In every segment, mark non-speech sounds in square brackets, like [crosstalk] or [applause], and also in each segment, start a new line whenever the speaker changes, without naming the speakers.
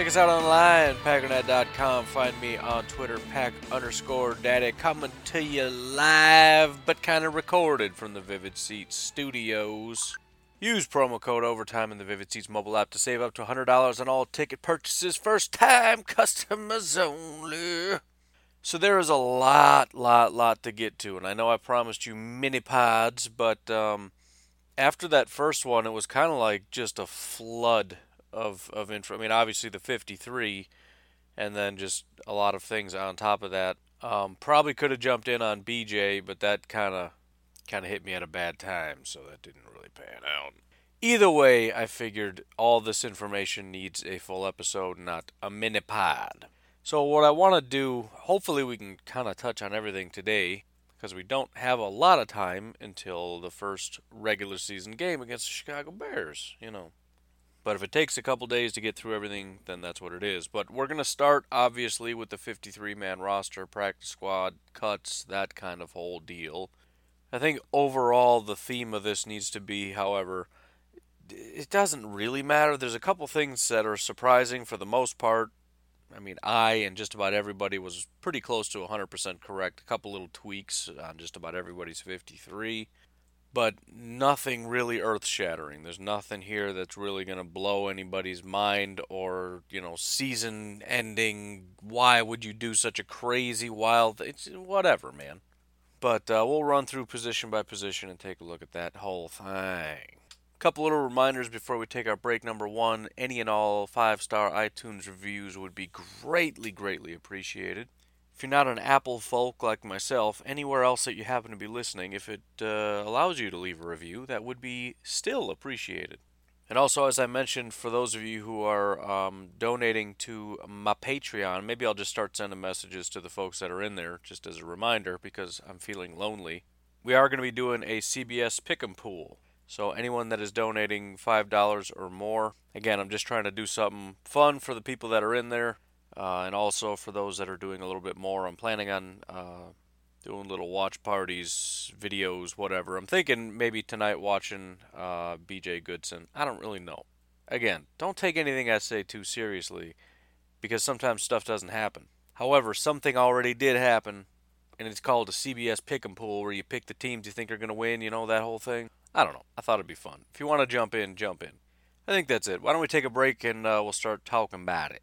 Check us out online, packernet.com. Find me on Twitter, pack underscore daddy. Coming to you live, but kind of recorded from the Vivid Seats studios. Use promo code OVERTIME in the Vivid Seats mobile app to save up to $100 on all ticket purchases. First time customers only. So there is a lot, lot, lot to get to, and I know I promised you mini pods, but um, after that first one, it was kind of like just a flood of of info. I mean, obviously the 53, and then just a lot of things on top of that. Um, probably could have jumped in on BJ, but that kind of kind of hit me at a bad time, so that didn't really pan out. Either way, I figured all this information needs a full episode, not a mini pod. So, what I want to do, hopefully, we can kind of touch on everything today because we don't have a lot of time until the first regular season game against the Chicago Bears, you know. But if it takes a couple days to get through everything, then that's what it is. But we're going to start, obviously, with the 53 man roster, practice squad, cuts, that kind of whole deal. I think overall, the theme of this needs to be, however, it doesn't really matter. There's a couple things that are surprising for the most part. I mean, I and just about everybody was pretty close to 100% correct. A couple little tweaks on just about everybody's 53, but nothing really earth shattering. There's nothing here that's really going to blow anybody's mind or, you know, season ending. Why would you do such a crazy, wild It's whatever, man. But uh, we'll run through position by position and take a look at that whole thing couple little reminders before we take our break. Number one, any and all five star iTunes reviews would be greatly, greatly appreciated. If you're not an Apple folk like myself, anywhere else that you happen to be listening, if it uh, allows you to leave a review, that would be still appreciated. And also, as I mentioned, for those of you who are um, donating to my Patreon, maybe I'll just start sending messages to the folks that are in there, just as a reminder, because I'm feeling lonely. We are going to be doing a CBS Pick'em Pool. So anyone that is donating $5 or more, again, I'm just trying to do something fun for the people that are in there. Uh, and also for those that are doing a little bit more, I'm planning on uh, doing little watch parties, videos, whatever. I'm thinking maybe tonight watching uh, BJ Goodson. I don't really know. Again, don't take anything I say too seriously because sometimes stuff doesn't happen. However, something already did happen, and it's called a CBS Pick'em Pool where you pick the teams you think are going to win, you know, that whole thing. I don't know. I thought it'd be fun. If you want to jump in, jump in. I think that's it. Why don't we take a break and uh, we'll start talking about it.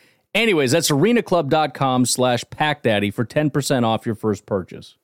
Anyways, that's arenaclub.com slash packdaddy for 10% off your first purchase.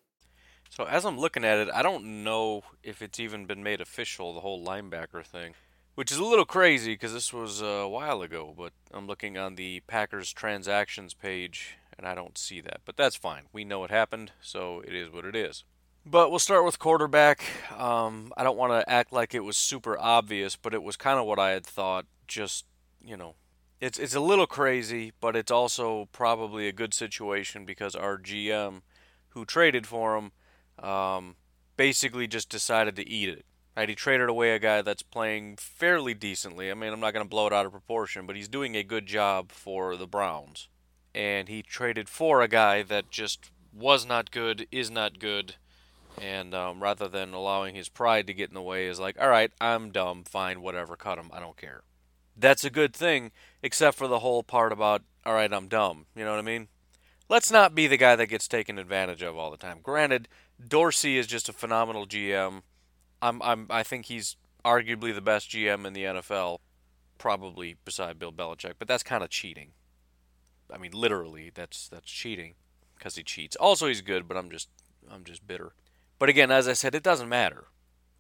So as I'm looking at it, I don't know if it's even been made official, the whole linebacker thing, which is a little crazy because this was a while ago, but I'm looking on the Packers transactions page and I don't see that. But that's fine. We know it happened, so it is what it is. But we'll start with quarterback. Um, I don't want to act like it was super obvious, but it was kind of what I had thought. Just you know, it's it's a little crazy, but it's also probably a good situation because our GM, who traded for him, um, basically just decided to eat it. Right? He traded away a guy that's playing fairly decently. I mean, I'm not going to blow it out of proportion, but he's doing a good job for the Browns. And he traded for a guy that just was not good, is not good, and um, rather than allowing his pride to get in the way, is like, all right, I'm dumb, fine, whatever, cut him, I don't care. That's a good thing, except for the whole part about, all right, I'm dumb. You know what I mean? Let's not be the guy that gets taken advantage of all the time. Granted, Dorsey is just a phenomenal GM. I'm, I'm, I think he's arguably the best GM in the NFL, probably beside Bill Belichick. But that's kind of cheating. I mean, literally, that's that's cheating because he cheats. Also, he's good, but I'm just I'm just bitter. But again, as I said, it doesn't matter.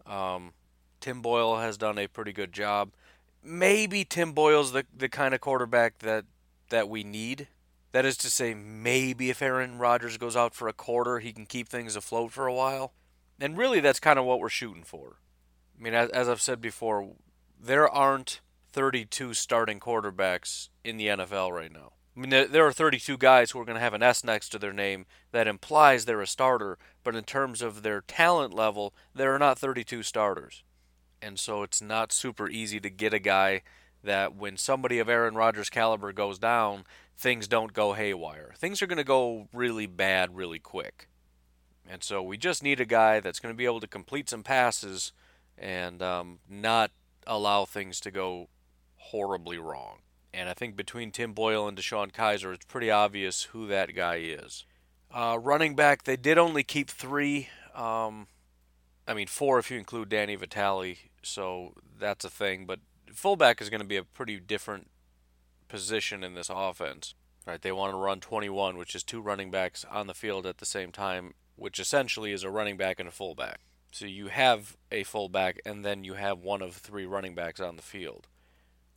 Um, Tim Boyle has done a pretty good job. Maybe Tim Boyle's the the kind of quarterback that that we need. That is to say, maybe if Aaron Rodgers goes out for a quarter, he can keep things afloat for a while. And really, that's kind of what we're shooting for. I mean, as, as I've said before, there aren't 32 starting quarterbacks in the NFL right now. I mean, there, there are 32 guys who are going to have an S next to their name that implies they're a starter, but in terms of their talent level, there are not 32 starters. And so it's not super easy to get a guy that when somebody of Aaron Rodgers' caliber goes down, things don't go haywire. Things are going to go really bad really quick. And so we just need a guy that's going to be able to complete some passes and um, not allow things to go horribly wrong. And I think between Tim Boyle and DeShone Kizer, it's pretty obvious who that guy is. Uh, running back, they did only keep three. Um, I mean, four if you include Danny Vitale, so that's a thing. But fullback is going to be a pretty different position in this offense. Right? They want to run 21, which is two running backs on the field at the same time, which essentially is a running back and a fullback. So you have a fullback, and then you have one of three running backs on the field.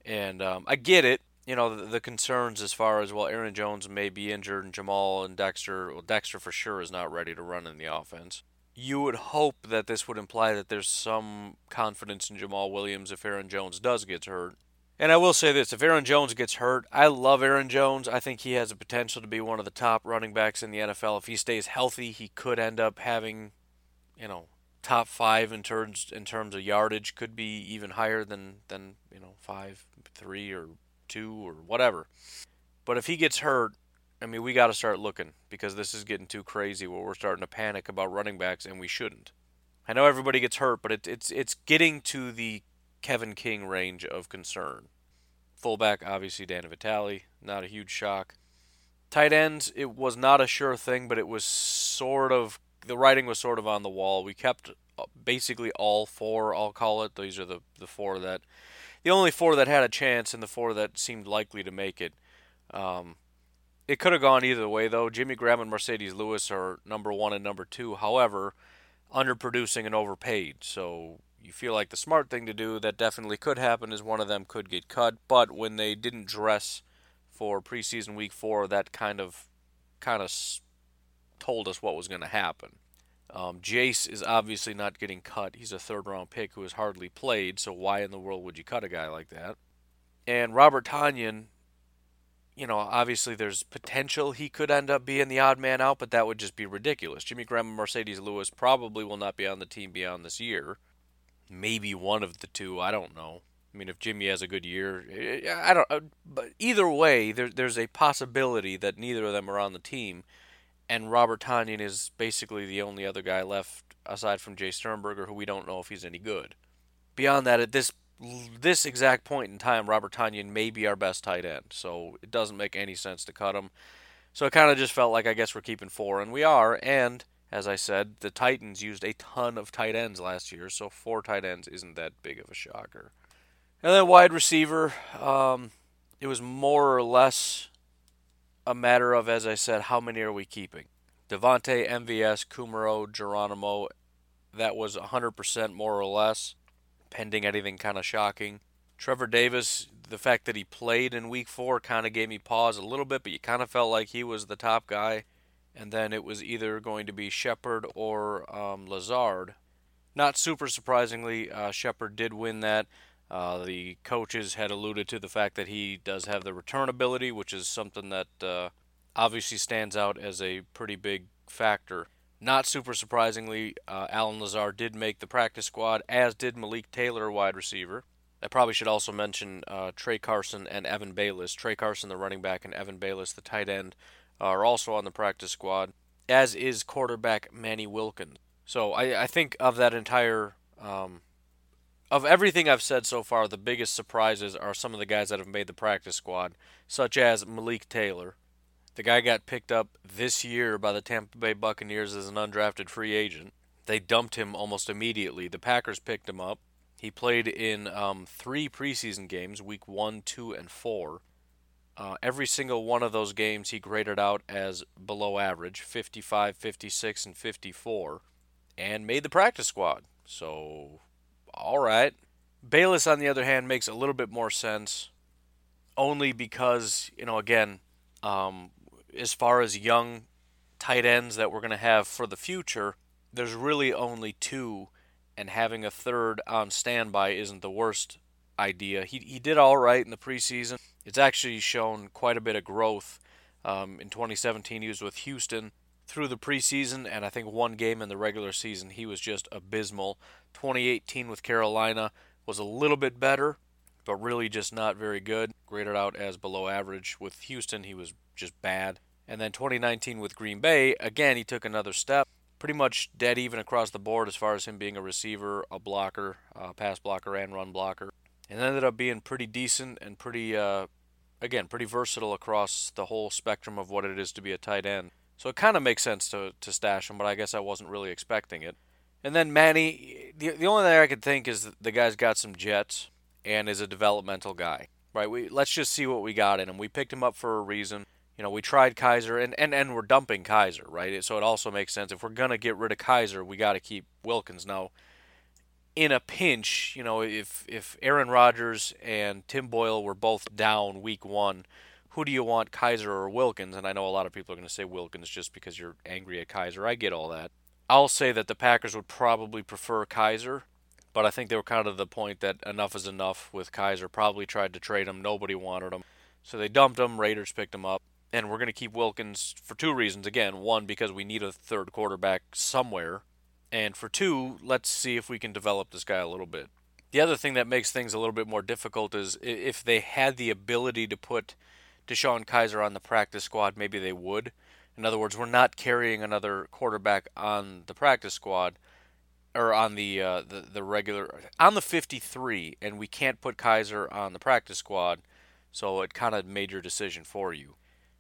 And um, I get it. You know, the, the, concerns as far as, well, Aaron Jones may be injured, and Jamaal and Dexter, well, Dexter for sure is not ready to run in the offense. You would hope that this would imply that there's some confidence in Jamaal Williams if Aaron Jones does get hurt. And I will say this if Aaron Jones gets hurt, I love Aaron Jones. I think he has the potential to be one of the top running backs in the NFL. If he stays healthy, he could end up having, you know, top five in terms in terms of yardage. Could be even higher than than you know five, three, or two, or whatever. But if he gets hurt, I mean, we got to start looking because this is getting too crazy. Where we're starting to panic about running backs, and we shouldn't. I know everybody gets hurt, but it, it's it's getting to the Kevin King range of concern. Fullback, obviously, Dan Vitale, not a huge shock. Tight ends, it was not a sure thing, but it was sort of the writing was sort of on the wall. We kept uh, basically all four, I'll call it. These are the, the four that, the only four that had a chance and the four that seemed likely to make it. Um, it could have gone either way, though. Jimmy Graham and Marcedes Lewis are number one and number two. However, underproducing and overpaid. So you feel like the smart thing to do that definitely could happen is one of them could get cut. But when they didn't dress for preseason week four, that kind of kind of told us what was going to happen. Um, Jace is obviously not getting cut. He's a third round pick who has hardly played, so why in the world would you cut a guy like that? And Robert Tonyan, you know, obviously there's potential he could end up being the odd man out, but that would just be ridiculous. Jimmy Graham and Marcedes Lewis probably will not be on the team beyond this year. Maybe one of the two, I don't know. I mean, if Jimmy has a good year, eh, I don't. Uh, but either way, there, there's a possibility that neither of them are on the team and Robert Tonyan is basically the only other guy left aside from Jace Sternberger who we don't know if he's any good. Beyond that, at this this exact point in time, Robert Tonyan may be our best tight end, so it doesn't make any sense to cut him. So it kind of just felt like I guess we're keeping four, and we are. And as I said, the Titans used a ton of tight ends last year, so four tight ends isn't that big of a shocker. And then wide receiver, um, it was more or less a matter of, as I said, how many are we keeping? Davante, MVS, Kumaro, Geronimo, that was 100% more or less, pending anything kind of shocking. Trevor Davis, the fact that he played in week four kind of gave me pause a little bit, but you kind of felt like he was the top guy. And then it was either going to be Shepherd or um, Lazard. Not super surprisingly, uh, Shepherd did win that. Uh, the coaches had alluded to the fact that he does have the return ability, which is something that uh, obviously stands out as a pretty big factor. Not super surprisingly, uh, Allen Lazard did make the practice squad, as did Malik Taylor, wide receiver. I probably should also mention uh, Tra Carson and Evan Baylis. Tra Carson, the running back, and Evan Baylis, the tight end, are also on the practice squad. as is quarterback Manny Wilkins. So I, I think of that entire um, of everything I've said so far, the biggest surprises are some of the guys that have made the practice squad, such as Malik Taylor. The guy got picked up this year by the Tampa Bay Buccaneers as an undrafted free agent. They dumped him almost immediately. The Packers picked him up. He played in um, three preseason games, week one, two, and four. Uh, every single one of those games he graded out as below average 55, 56, and 54, and made the practice squad. So all right. Baylis, on the other hand, makes a little bit more sense, only because you know, again, um, as far as young tight ends that we're going to have for the future, there's really only two, and having a third on standby isn't the worst idea. He he did all right in the preseason. It's actually shown quite a bit of growth. Um, in 2017, he was with Houston through the preseason, and I think one game in the regular season, he was just abysmal. 2018 with Carolina was a little bit better, but really just not very good. Graded out as below average. With Houston, he was just bad. And then 2019 with Green Bay, again, he took another step. Pretty much dead even across the board as far as him being a receiver, a blocker, pass blocker, and run blocker. And ended up being pretty decent and pretty, uh, again, pretty versatile across the whole spectrum of what it is to be a tight end. So it kind of makes sense to, to stash him, but I guess I wasn't really expecting it. And then Manny, the, the only thing I could think is the guy's got some jets and is a developmental guy, right? We let's just see what we got in him. We picked him up for a reason. You know, we tried Kizer, and, and, and we're dumping Kizer, right? So it also makes sense. If we're to get rid of Kizer, we got to keep Wilkins. Now, in a pinch, you know, if, if Aaron Rodgers and Tim Boyle were both down week one, who do you want, Kizer or Wilkins? And I know a lot of people are going to say Wilkins just because you're angry at Kizer. I get all that. I'll say that the Packers would probably prefer Kizer, but I think they were kind of the point that enough is enough with Kizer. Probably tried to trade him. Nobody wanted him. So they dumped him. Raiders picked him up. And we're going to keep Wilkins for two reasons. Again, one, because we need a third quarterback somewhere. And for two, let's see if we can develop this guy a little bit. The other thing that makes things a little bit more difficult is if they had the ability to put DeShone Kizer on the practice squad, maybe they would. In other words, we're not carrying another quarterback on the practice squad or on the uh, the, the regular on the 53, and we can't put Kizer on the practice squad. So it kind of made your decision for you.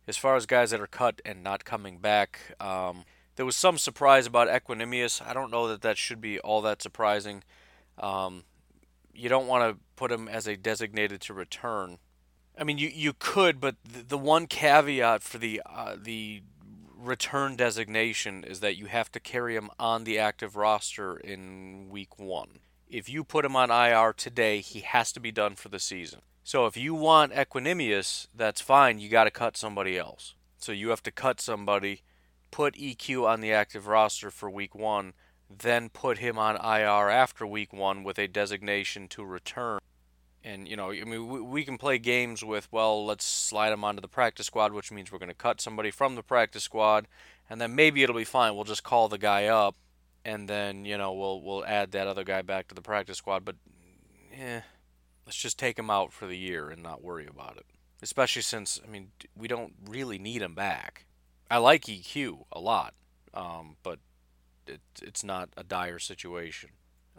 As far as guys that are cut and not coming back, um, there was some surprise about Equanimeous. I don't know that that should be all that surprising. Um, you don't want to put him as a designated to return I mean, you, you could, but the, the one caveat for the uh, the return designation is that you have to carry him on the active roster in week one. If you put him on IR today, he has to be done for the season. So if you want Equanimeous, that's fine. You got to cut somebody else. So you have to cut somebody, put EQ on the active roster for week one, then put him on IR after week one with a designation to return and you know, I mean, we, we can play games with well, let's slide them onto the practice squad, which means we're going to cut somebody from the practice squad, and then maybe it'll be fine. We'll just call the guy up, and then you know we'll we'll add that other guy back to the practice squad. But yeah, let's just take him out for the year and not worry about it. Especially since I mean we don't really need him back. I like EQ a lot, um, but it, it's not a dire situation.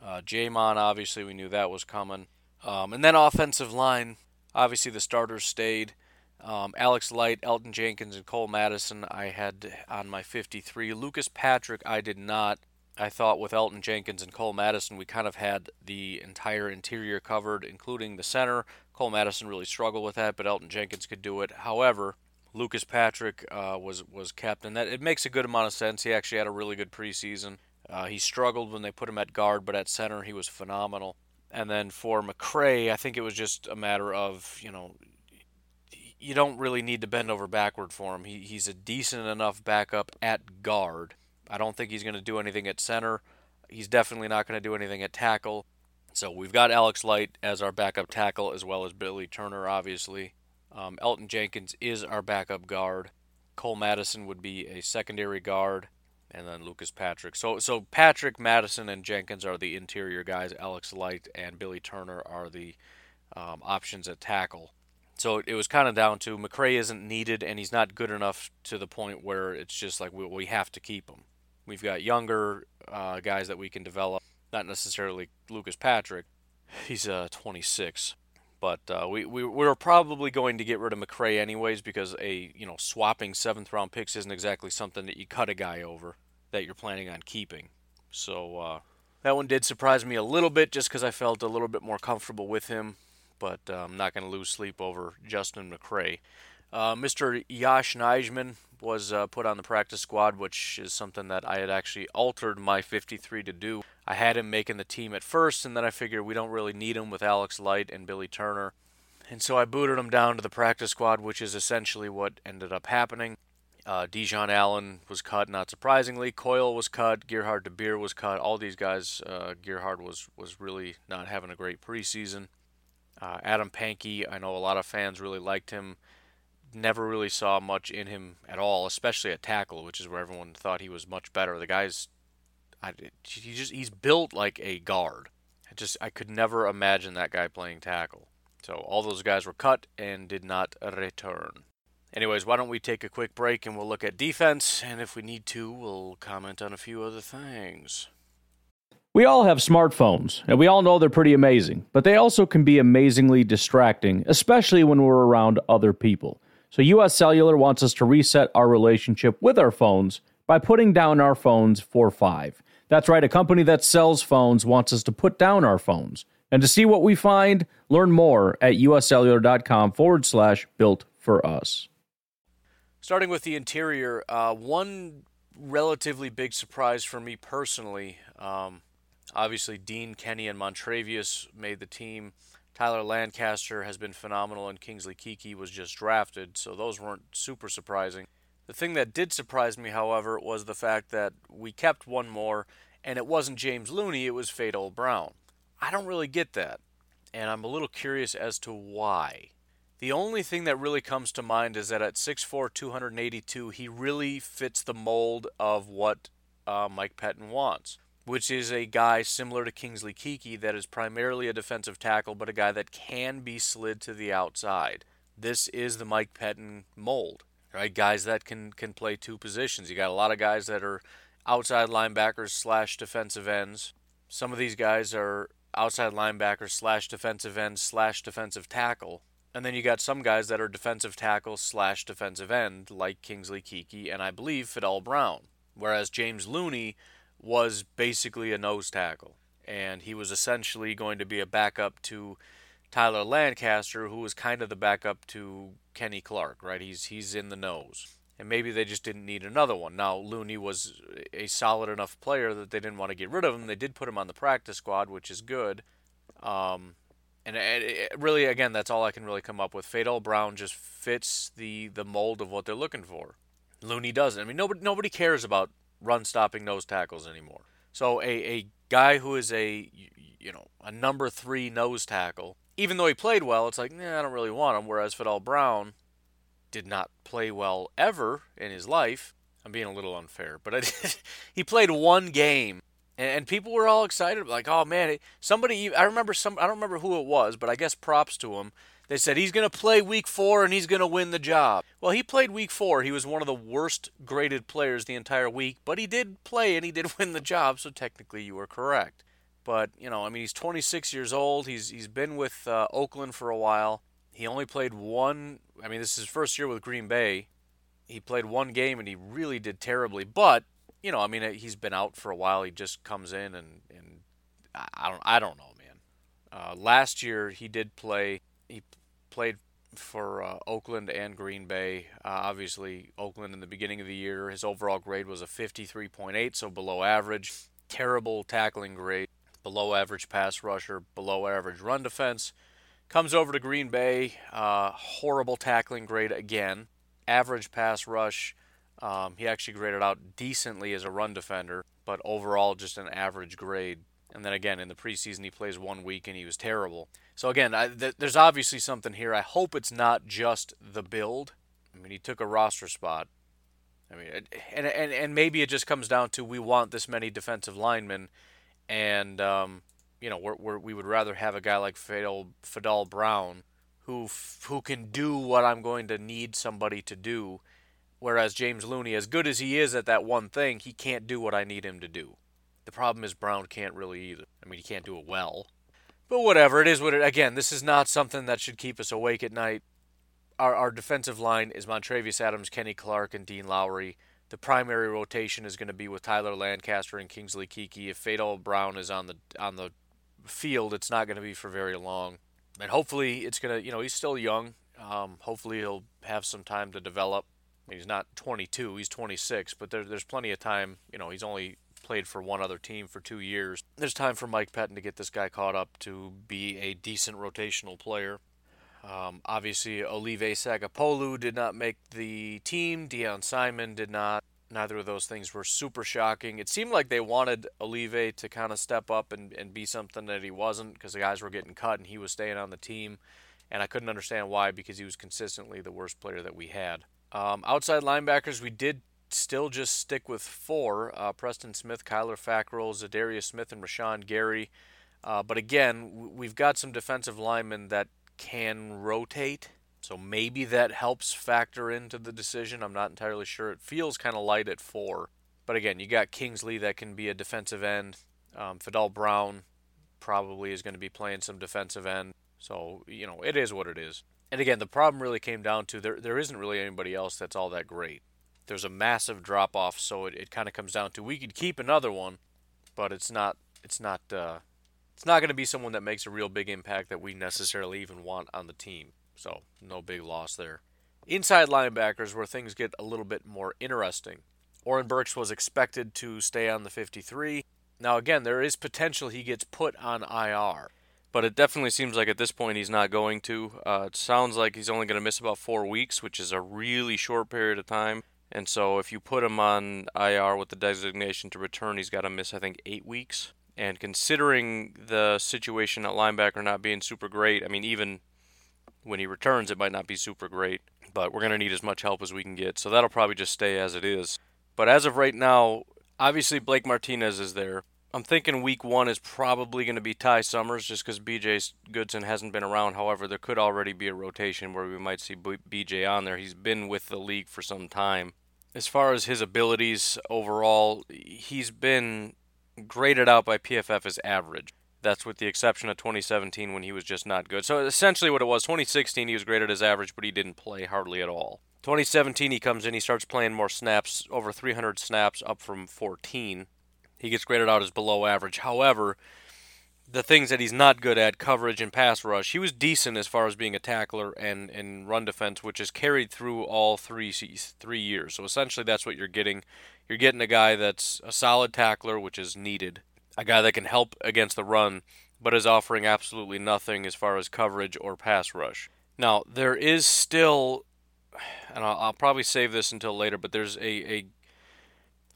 Uh, J'Mon, obviously, we knew that was coming. Um, and then offensive line, obviously the starters stayed. Um, Alex Light, Elgton Jenkins, and Cole Madison I had on my 53. Lucas Patrick I did not. I thought with Elgton Jenkins and Cole Madison we kind of had the entire interior covered, including the center. Cole Madison really struggled with that, but Elgton Jenkins could do it. However, Lucas Patrick uh, was was kept, and that it makes a good amount of sense. He actually had a really good preseason. Uh, he struggled when they put him at guard, but at center he was phenomenal. And then for McCray, I think it was just a matter of, you know, you don't really need to bend over backward for him. He, he's a decent enough backup at guard. I don't think he's going to do anything at center. He's definitely not going to do anything at tackle. So we've got Alex Light as our backup tackle, as well as Billy Turner, obviously. Um, Elgton Jenkins is our backup guard. Cole Madison would be a secondary guard and then Lucas Patrick. So so Patrick, Madison, and Jenkins are the interior guys. Alex Light and Billy Turner are the um, options at tackle. So it was kind of down to McCray isn't needed, and he's not good enough to the point where it's just like we, we have to keep him. We've got younger uh, guys that we can develop, not necessarily Lucas Patrick. He's uh, 26, but uh, we, we we're probably going to get rid of McCray anyways because a you know swapping seventh round picks isn't exactly something that you cut a guy over that you're planning on keeping. So uh, that one did surprise me a little bit just because I felt a little bit more comfortable with him but uh, I'm not going to lose sleep over Justin McCray. Uh, Mr. Yosh Nijman was uh, put on the practice squad, which is something that I had actually altered my 53 to do. I had him making the team at first, and then I figured we don't really need him with Alex Light and Billy Turner. And so I booted him down to the practice squad, which is essentially what ended up happening. Uh, Dijon Allen was cut, not surprisingly. Coyle was cut. Gerhard de Beer was cut. All these guys, uh, Gerhard was, was really not having a great preseason. Uh, Adam Pankey, I know a lot of fans really liked him. Never really saw much in him at all, especially at tackle, which is where everyone thought he was much better. The guy's, I, he just he's built like a guard. I just I could never imagine that guy playing tackle. So all those guys were cut and did not return. Anyways, why don't we take a quick break and we'll look at defense, and if we need to, we'll comment on a few other things.
We all have smartphones, and we all know they're pretty amazing, but they also can be amazingly distracting, especially when we're around other people. So, US Cellular wants us to reset our relationship with our phones by putting down our phones for five. That's right, a company that sells phones wants us to put down our phones. And to see what we find, learn more at uscellular.com forward slash built for us.
Starting with the interior, uh, one relatively big surprise for me personally. Um, Obviously, Dean Kenny and Montravius made the team. Tyler Lancaster has been phenomenal, and Kingsley Keke was just drafted, so those weren't super surprising. The thing that did surprise me, however, was the fact that we kept one more, and it wasn't James Looney, it was Fadol Brown. I don't really get that, and I'm a little curious as to why. The only thing that really comes to mind is that at 6'4, 282, he really fits the mold of what uh, Mike Pettine wants which is a guy similar to Kingsley Keke that is primarily a defensive tackle, but a guy that can be slid to the outside. This is the Mike Pettine mold, right? Guys that can can play two positions. You got a lot of guys that are outside linebackers slash defensive ends. Some of these guys are outside linebackers slash defensive ends slash defensive tackle. And then you got some guys that are defensive tackle slash defensive end, like Kingsley Keke and I believe Fadol Brown. Whereas James Looney was basically a nose tackle. And he was essentially going to be a backup to Tyler Lancaster, who was kind of the backup to Kenny Clark, right? He's he's in the nose. And maybe they just didn't need another one. Now Looney was a solid enough player that they didn't want to get rid of him. They did put him on the practice squad, which is good. Um, and it, it really, again, that's all I can really come up with. Fadol Brown just fits the the mold of what they're looking for. Looney doesn't. I mean, nobody nobody cares about run stopping nose tackles anymore. So a, a guy who is a you know a number three nose tackle, even though he played well, it's like nah, I don't really want him. Whereas Fadol Brown did not play well ever in his life. I'm being a little unfair, but [laughs] he played one game, and, and, people were all excited, like, "Oh man, somebody!" I remember some. I don't remember who it was, but I guess props to him. They said he's going to play week four and he's going to win the job. Well, he played week four. He was one of the worst graded players the entire week, but he did play and he did [laughs] win the job, so technically you were correct. But, you know, I mean, he's 26 years old. He's, he's been with uh, Oakland for a while. He only played one, I mean, this is his first year with Green Bay. He played one game and he really did terribly. But, you know, I mean, he's been out for a while. He just comes in and, and I don't, I don't know, man. Uh, last year he did play. He played for uh, Oakland and Green Bay. Uh, obviously, Oakland in the beginning of the year, his overall grade was a 53.8, so below average. Terrible tackling grade, below average pass rusher, below average run defense. Comes over to Green Bay, uh, horrible tackling grade again. Average pass rush. Um, he actually graded out decently as a run defender, but overall just an average grade. And then again, in the preseason, he plays one week and he was terrible. So again, I, th- there's obviously something here. I hope it's not just the build. I mean, he took a roster spot. I mean, and and and maybe it just comes down to we want this many defensive linemen, and um, you know, we're, we're, we would rather have a guy like Fadol Fadol Brown, who who can do what I'm going to need somebody to do. Whereas James Looney, as good as he is at that one thing, he can't do what I need him to do. The problem is Brown can't really either. I mean, he can't do it well. But whatever, it is what it. Again, this is not something that should keep us awake at night. Our our defensive line is Montravius Adams, Kenny Clark, and Dean Lowry. The primary rotation is going to be with Tyler Lancaster and Kingsley Keke. If Fadol Brown is on the on the field, it's not going to be for very long. And hopefully, it's going to. You know, he's still young. Um, hopefully, he'll have some time to develop. He's not 22; he's 26. But there, there's plenty of time. You know, he's only played for one other team for two years. There's time for Mike Pettine to get this guy caught up to be a decent rotational player. Um, obviously, Olive Sagapolu did not make the team. Deon Simon did not. Neither of those things were super shocking. It seemed like they wanted Olive to kind of step up and, and be something that he wasn't because the guys were getting cut and he was staying on the team. And I couldn't understand why because he was consistently the worst player that we had. Um, outside linebackers, we did still just stick with four uh, Preston Smith, Kyler Fackrell, Za'Darius Smith, and Rashan Gary. Uh, but again, we've got some defensive linemen that can rotate. So maybe that helps factor into the decision. I'm not entirely sure. It feels kind of light at four. But again, you got Kingsley that can be a defensive end. Um, Fadol Brown probably is going to be playing some defensive end. So, you know, it is what it is. And again, the problem really came down to there, there isn't really anybody else that's all that great there's a massive drop off. So it, it kind of comes down to we could keep another one, but it's not it's not uh, it's not going to be someone that makes a real big impact that we necessarily even want on the team. So no big loss there. Inside linebackers where things get a little bit more interesting. Oren Burks was expected to stay on the 53. Now again, there is potential he gets put on IR but it definitely seems like at this point he's not going to. Uh, it sounds like he's only going to miss about four weeks, which is a really short period of time. And so if you put him on IR with the designation to return, he's got to miss, I think, eight weeks. And considering the situation at linebacker not being super great, I mean, even when he returns, it might not be super great. But we're going to need as much help as we can get. So that'll probably just stay as it is. But as of right now, obviously Blake Martinez is there. I'm thinking week one is probably going to be Ty Summers just because BJ Goodson hasn't been around. However, there could already be a rotation where we might see BJ on there. He's been with the league for some time as far as his abilities overall, he's been graded out by PFF as average. That's with the exception of 2017 when he was just not good. So essentially, what it was 2016, he was graded as average, but he didn't play hardly at all. 2017, he comes in, he starts playing more snaps, over 300 snaps, up from 14. He gets graded out as below average. However, the things that he's not good at, coverage and pass rush. He was decent as far as being a tackler and, and run defense, which is carried through all three three years. So essentially, that's what you're getting. You're getting a guy that's a solid tackler, which is needed, a guy that can help against the run, but is offering absolutely nothing as far as coverage or pass rush. Now there is still, and I'll, I'll probably save this until later, but there's a, a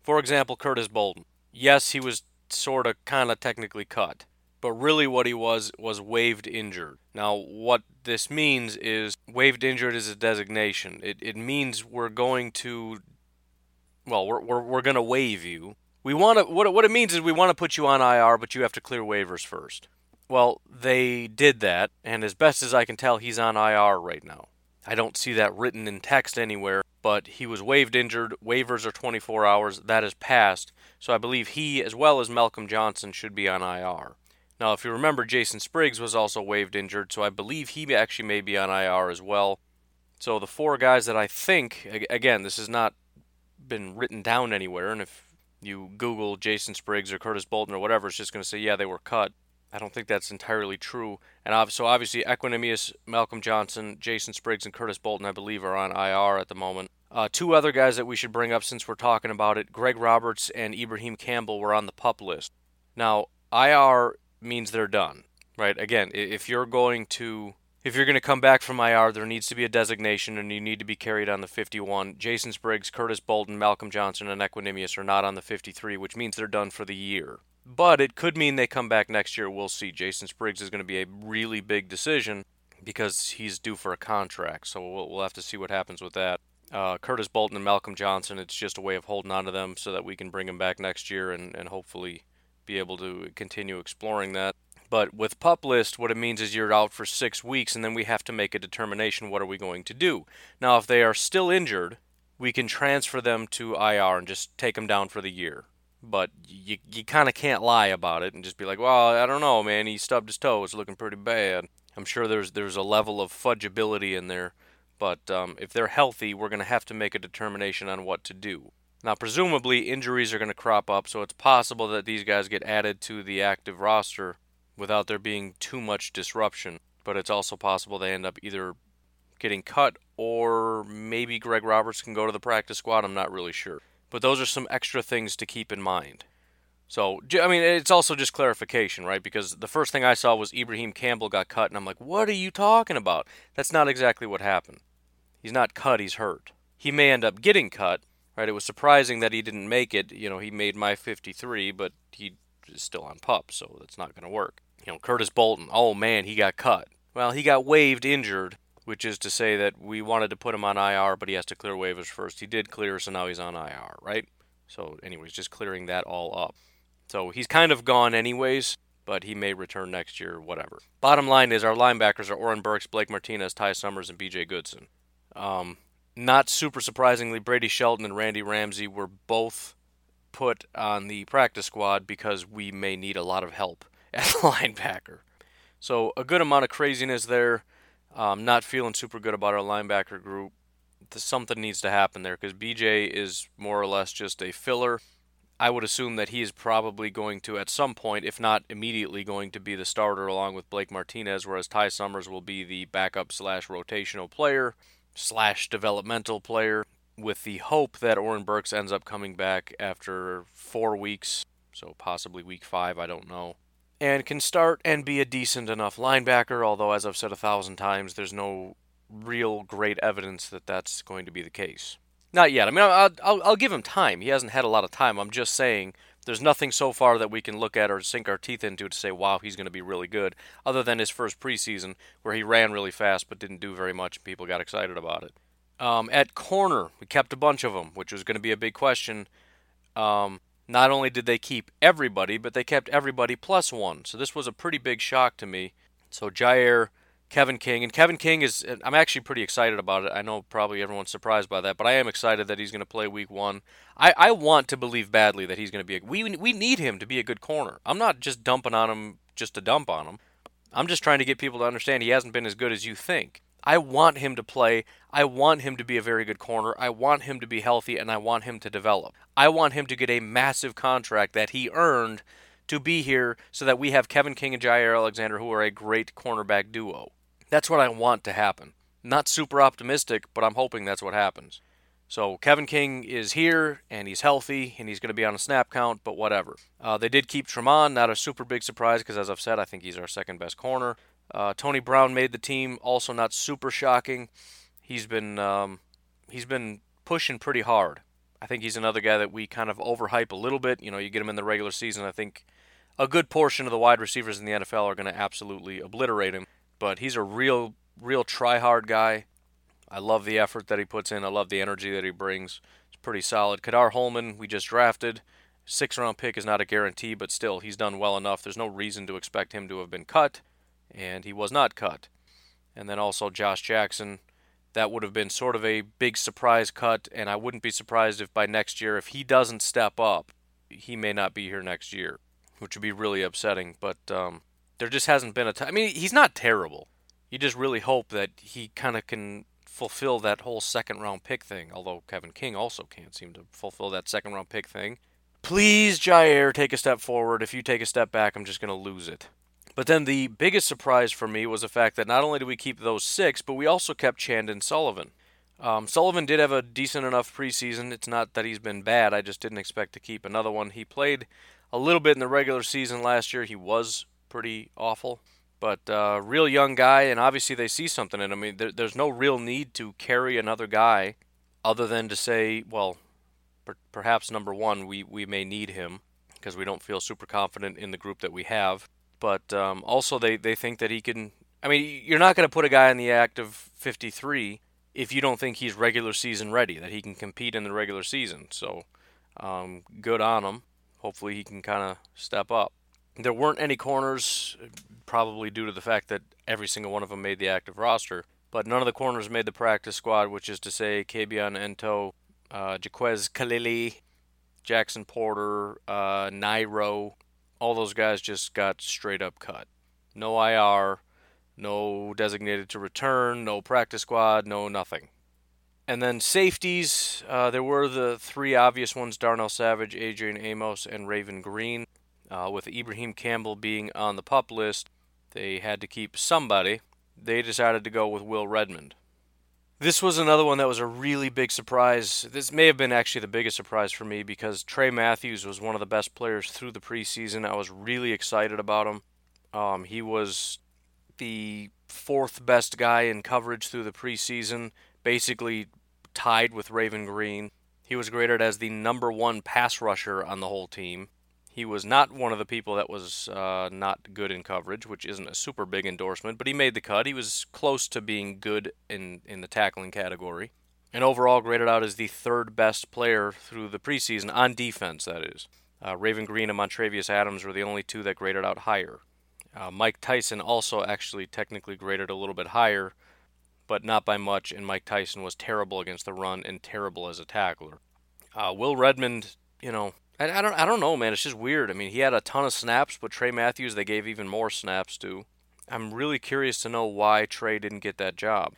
for example, Curtis Bolton. Yes, he was sort of kind of technically cut but really what he was was waived injured. Now, what this means is waived injured is a designation. It, it means we're going to, well, we're, we're, we're going to waive you. We want to, what, what it means is we want to put you on IR, but you have to clear waivers first. Well, they did that, and as best as I can tell, he's on IR right now. I don't see that written in text anywhere, but he was waived injured. Waivers are 24 hours. That has passed. So I believe he, as well as Malcolm Johnson, should be on IR. Now, if you remember, Jason Spriggs was also waived injured, so I believe he actually may be on IR as well. So the four guys that I think, again, this has not been written down anywhere, and if you Google Jason Spriggs or Curtis Bolton or whatever, it's just going to say, yeah, they were cut. I don't think that's entirely true. And so obviously, Equanimeous, Malcolm Johnson, Jason Spriggs, and Curtis Bolton, I believe, are on IR at the moment. Uh, two other guys that we should bring up since we're talking about it Greg Roberts and Ibraheim Campbell were on the pup list. Now, IR means they're done, right? Again, if you're going to if you're going to come back from IR, there needs to be a designation and you need to be carried on the 51. Jason Spriggs, Curtis Bolton, Malcolm Johnson, and Equanimeous are not on the 53, which means they're done for the year. But it could mean they come back next year. We'll see. Jason Spriggs is going to be a really big decision because he's due for a contract. So we'll, we'll have to see what happens with that. Uh, Curtis Bolton and Malcolm Johnson, it's just a way of holding on to them so that we can bring them back next year and, and hopefully be able to continue exploring that. But with pup list, what it means is you're out for six weeks, and then we have to make a determination what are we going to do. Now, if they are still injured, we can transfer them to IR and just take them down for the year. But you, you kind of can't lie about it and just be like, well, I don't know, man. He stubbed his toe. It's looking pretty bad. I'm sure there's there's a level of fudgeability in there, but um, if they're healthy, we're going to have to make a determination on what to do. Now, presumably, injuries are going to crop up, so it's possible that these guys get added to the active roster without there being too much disruption. But it's also possible they end up either getting cut or maybe Greg Roberts can go to the practice squad. I'm not really sure. But those are some extra things to keep in mind. So, I mean, it's also just clarification, right? Because the first thing I saw was Ibraheim Campbell got cut, and I'm like, what are you talking about? That's not exactly what happened. He's not cut, he's hurt. He may end up getting cut, right? It was surprising that he didn't make it. You know, he made my 53, but he is still on pup, so that's not going to work. You know, Curtis Bolton, oh man, he got cut. Well, he got waived injured, which is to say that we wanted to put him on IR, but he has to clear waivers first. He did clear, so now he's on IR, right? So, anyways, just clearing that all up. So he's kind of gone anyways, but he may return next year, whatever. Bottom line is our linebackers are Oren Burks, Blake Martinez, Ty Summers, and BJ Goodson. Um, not super surprisingly, Brady Shelton and Randy Ramsey were both put on the practice squad because we may need a lot of help [laughs] at linebacker. So a good amount of craziness there. Um, not feeling super good about our linebacker group. Something needs to happen there because BJ is more or less just a filler. I would assume that he is probably going to, at some point, if not immediately, going to be the starter along with Blake Martinez, whereas Ty Summers will be the backup slash rotational player slash developmental player, with the hope that Oren Burks ends up coming back after four weeks, so possibly week five, I don't know, and can start and be a decent enough linebacker. Although, as I've said a thousand times, there's no real great evidence that that's going to be the case. Not yet. I mean, I'll, I'll, I'll give him time. He hasn't had a lot of time. I'm just saying there's nothing so far that we can look at or sink our teeth into to say, wow, he's going to be really good, other than his first preseason where he ran really fast but didn't do very much and people got excited about it. Um, at corner, we kept a bunch of them, which was going to be a big question. Um, not only did they keep everybody, but they kept everybody plus one. So this was a pretty big shock to me. So Jaire Kevin King. And Kevin King is, I'm actually pretty excited about it. I know probably everyone's surprised by that, but I am excited that he's going to play week one. I, I want to believe badly that he's going to be a, we, we need him to be a good corner. I'm not just dumping on him just to dump on him. I'm just trying to get people to understand he hasn't been as good as you think. I want him to play. I want him to be a very good corner. I want him to be healthy and I want him to develop. I want him to get a massive contract that he earned to be here so that we have Kevin King and Jaire Alexander, who are a great cornerback duo. That's what I want to happen. Not super optimistic, but I'm hoping that's what happens. So Kevin King is here and he's healthy and he's going to be on a snap count, but whatever. Uh, they did keep Tramon, not a super big surprise because, as I've said, I think he's our second best corner. Uh, Tony Brown made the team, also not super shocking. He's been um, he's been pushing pretty hard. I think he's another guy that we kind of overhype a little bit. You know, you get him in the regular season, I think a good portion of the wide receivers in the NFL are going to absolutely obliterate him but he's a real, real try hard guy. I love the effort that he puts in. I love the energy that he brings. It's pretty solid. Ka'dar Hollman, we just drafted. Six round pick is not a guarantee, but still, he's done well enough. There's no reason to expect him to have been cut, and he was not cut. And then also Josh Jackson. That would have been sort of a big surprise cut, and I wouldn't be surprised if by next year, if he doesn't step up, he may not be here next year, which would be really upsetting. But um, there just hasn't been a time. I mean, he's not terrible. You just really hope that he kind of can fulfill that whole second round pick thing. Although Kevin King also can't seem to fulfill that second round pick thing. Please, Jaire, take a step forward. If you take a step back, I'm just going to lose it. But then the biggest surprise for me was the fact that not only did we keep those six, but we also kept Chandon Sullivan. Um, Sullivan did have a decent enough preseason. It's not that he's been bad. I just didn't expect to keep another one. He played a little bit in the regular season last year. He was pretty awful. But uh, real young guy, and obviously they see something in him. I mean, there, there's no real need to carry another guy, other than to say, well, per- perhaps number one, we we may need him because we don't feel super confident in the group that we have. But um, also, they they think that he can. I mean, you're not going to put a guy in the active 53 if you don't think he's regular season ready, that he can compete in the regular season. So, um, good on him. Hopefully, he can kind of step up. There weren't any corners, probably due to the fact that every single one of them made the active roster. But none of the corners made the practice squad, which is to say Kabion Ento, uh, Jaquez Kalili, Jackson Porter, uh, Nairo, all those guys just got straight up cut. No IR, no designated to return, no practice squad, no nothing. And then safeties, uh, there were the three obvious ones Darnell Savage, Adrian Amos, and Raven Greene. Uh, with Ibraheim Campbell being on the pup list, they had to keep somebody. They decided to go with Will Redmond. This was another one that was a really big surprise. This may have been actually the biggest surprise for me because Tray Matthews was one of the best players through the preseason. I was really excited about him. Um, he was the fourth best guy in coverage through the preseason, basically tied with Raven Greene. He was graded as the number one pass rusher on the whole team. He was not one of the people that was uh, not good in coverage, which isn't a super big endorsement, but he made the cut. He was close to being good in, in the tackling category. And overall, graded out as the third best player through the preseason, on defense, that is. Uh, Raven Greene and Montravius Adams were the only two that graded out higher. Uh, Mike Tyson also actually technically graded a little bit higher, but not by much, and Mike Tyson was terrible against the run and terrible as a tackler. Uh, Will Redmond, you know, I, I, don't I don't know, man. It's just weird. I mean, he had a ton of snaps, but Tray Matthews they gave even more snaps to. I'm really curious to know why Tray didn't get that job.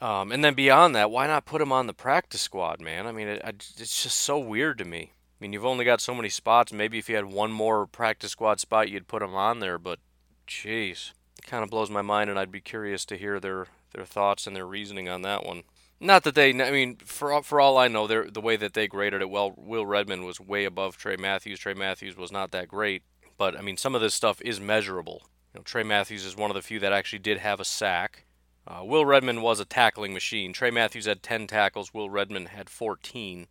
Um, and then beyond that, why not put him on the practice squad, man? I mean, it, it's just so weird to me. I mean, you've only got so many spots. Maybe if you had one more practice squad spot, you'd put him on there. But, jeez, it kind of blows my mind, and I'd be curious to hear their their thoughts and their reasoning on that one. Not that they, I mean, for for all I know, the way that they graded it, well, Will Redmond was way above Tray Matthews. Tray Matthews was not that great, but I mean, some of this stuff is measurable. You know, Tray Matthews is one of the few that actually did have a sack. Uh, Will Redmond was a tackling machine. Tray Matthews had 10 tackles. Will Redmond had 14.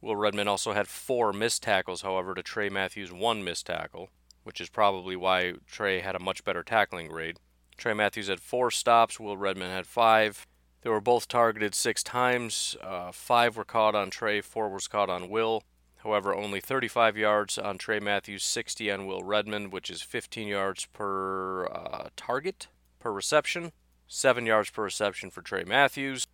Will Redmond also had four missed tackles, however, to Tray Matthews' one missed tackle, which is probably why Tray had a much better tackling grade. Tray Matthews had four stops. Will Redmond had five. They were both targeted six times. Uh, five were caught on Tray, four was caught on Will. However, only 35 yards on Tray Matthews, 60 on Will Redmond, which is 15 yards per uh, target, per reception. 7 yards per reception for Tray Matthews.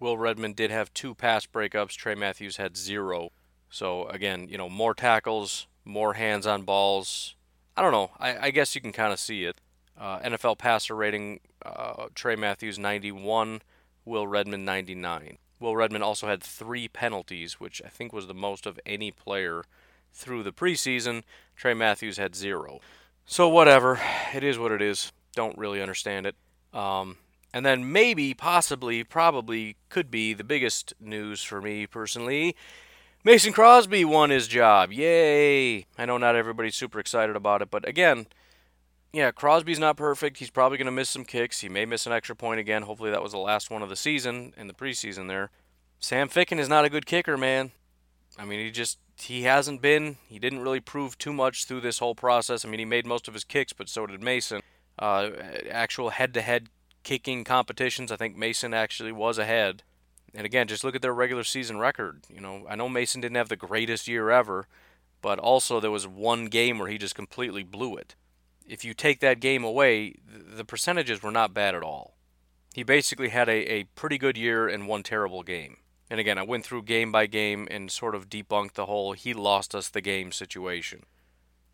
Will Redmond did have two pass breakups. Tray Matthews had zero. So, again, you know, more tackles, more hands on balls. I don't know. I, I guess you can kind of see it. Uh, NFL passer rating uh, Tray Matthews 91, Will Redmond 99. Will Redmond also had three penalties, which I think was the most of any player through the preseason. Tray Matthews had zero. So, whatever. It is what it is. Don't really understand it. Um, and then, maybe, possibly, probably could be the biggest news for me personally. Mason Crosby won his job. Yay! I know not everybody's super excited about it, but again, yeah, Crosby's not perfect. He's probably going to miss some kicks. He may miss an extra point again. Hopefully, that was the last one of the season in the preseason there. Sam Ficken is not a good kicker, man. I mean, he just he hasn't been. He didn't really prove too much through this whole process. I mean, he made most of his kicks, but so did Mason. Uh, actual head-to-head kicking competitions, I think Mason actually was ahead. And again, just look at their regular season record. You know, I know Mason didn't have the greatest year ever, but also there was one game where he just completely blew it if you take that game away, the percentages were not bad at all. He basically had a, a pretty good year and one terrible game. And again, I went through game by game and sort of debunked the whole he lost us the game situation.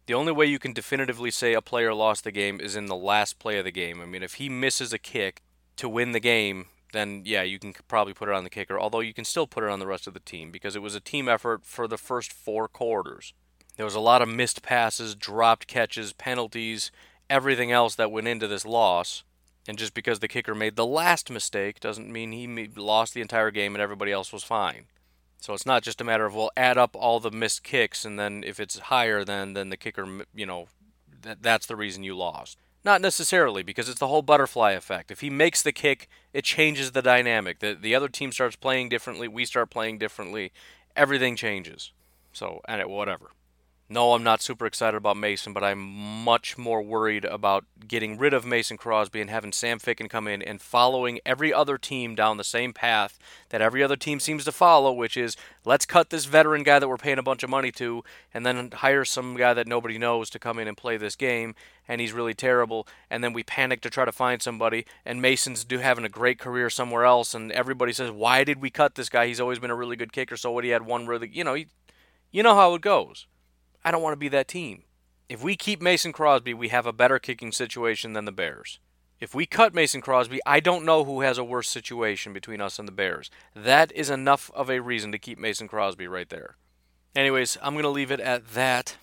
The only way you can definitively say a player lost the game is in the last play of the game. I mean, if he misses a kick to win the game, then yeah, you can probably put it on the kicker, although you can still put it on the rest of the team because it was a team effort for the first four quarters. There was a lot of missed passes, dropped catches, penalties, everything else that went into this loss. And just because the kicker made the last mistake doesn't mean he lost the entire game and everybody else was fine. So it's not just a matter of well, add up all the missed kicks and then if it's higher than then the kicker, you know, that that's the reason you lost. Not necessarily because it's the whole butterfly effect. If he makes the kick, it changes the dynamic. The the other team starts playing differently, we start playing differently, everything changes. So, and it whatever. No, I'm not super excited about Mason, but I'm much more worried about getting rid of Mason Crosby and having Sam Ficken come in and following every other team down the same path that every other team seems to follow, which is let's cut this veteran guy that we're paying a bunch of money to and then hire some guy that nobody knows to come in and play this game and he's really terrible and then we panic to try to find somebody and Mason's do having a great career somewhere else and everybody says why did we cut this guy? He's always been a really good kicker, so what he had one really, you know, he, you know how it goes. I don't want to be that team. If we keep Mason Crosby, we have a better kicking situation than the Bears. If we cut Mason Crosby, I don't know who has a worse situation between us and the Bears. That is enough of a reason to keep Mason Crosby right there. Anyways, I'm going to leave it at that.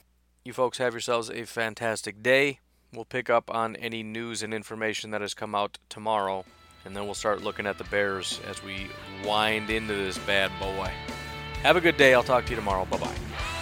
You folks have yourselves a fantastic day. We'll pick up on any news and information that has come out tomorrow, and then we'll start looking at the Bears as we wind into this bad boy. Have a good day. I'll talk to you tomorrow. Bye bye.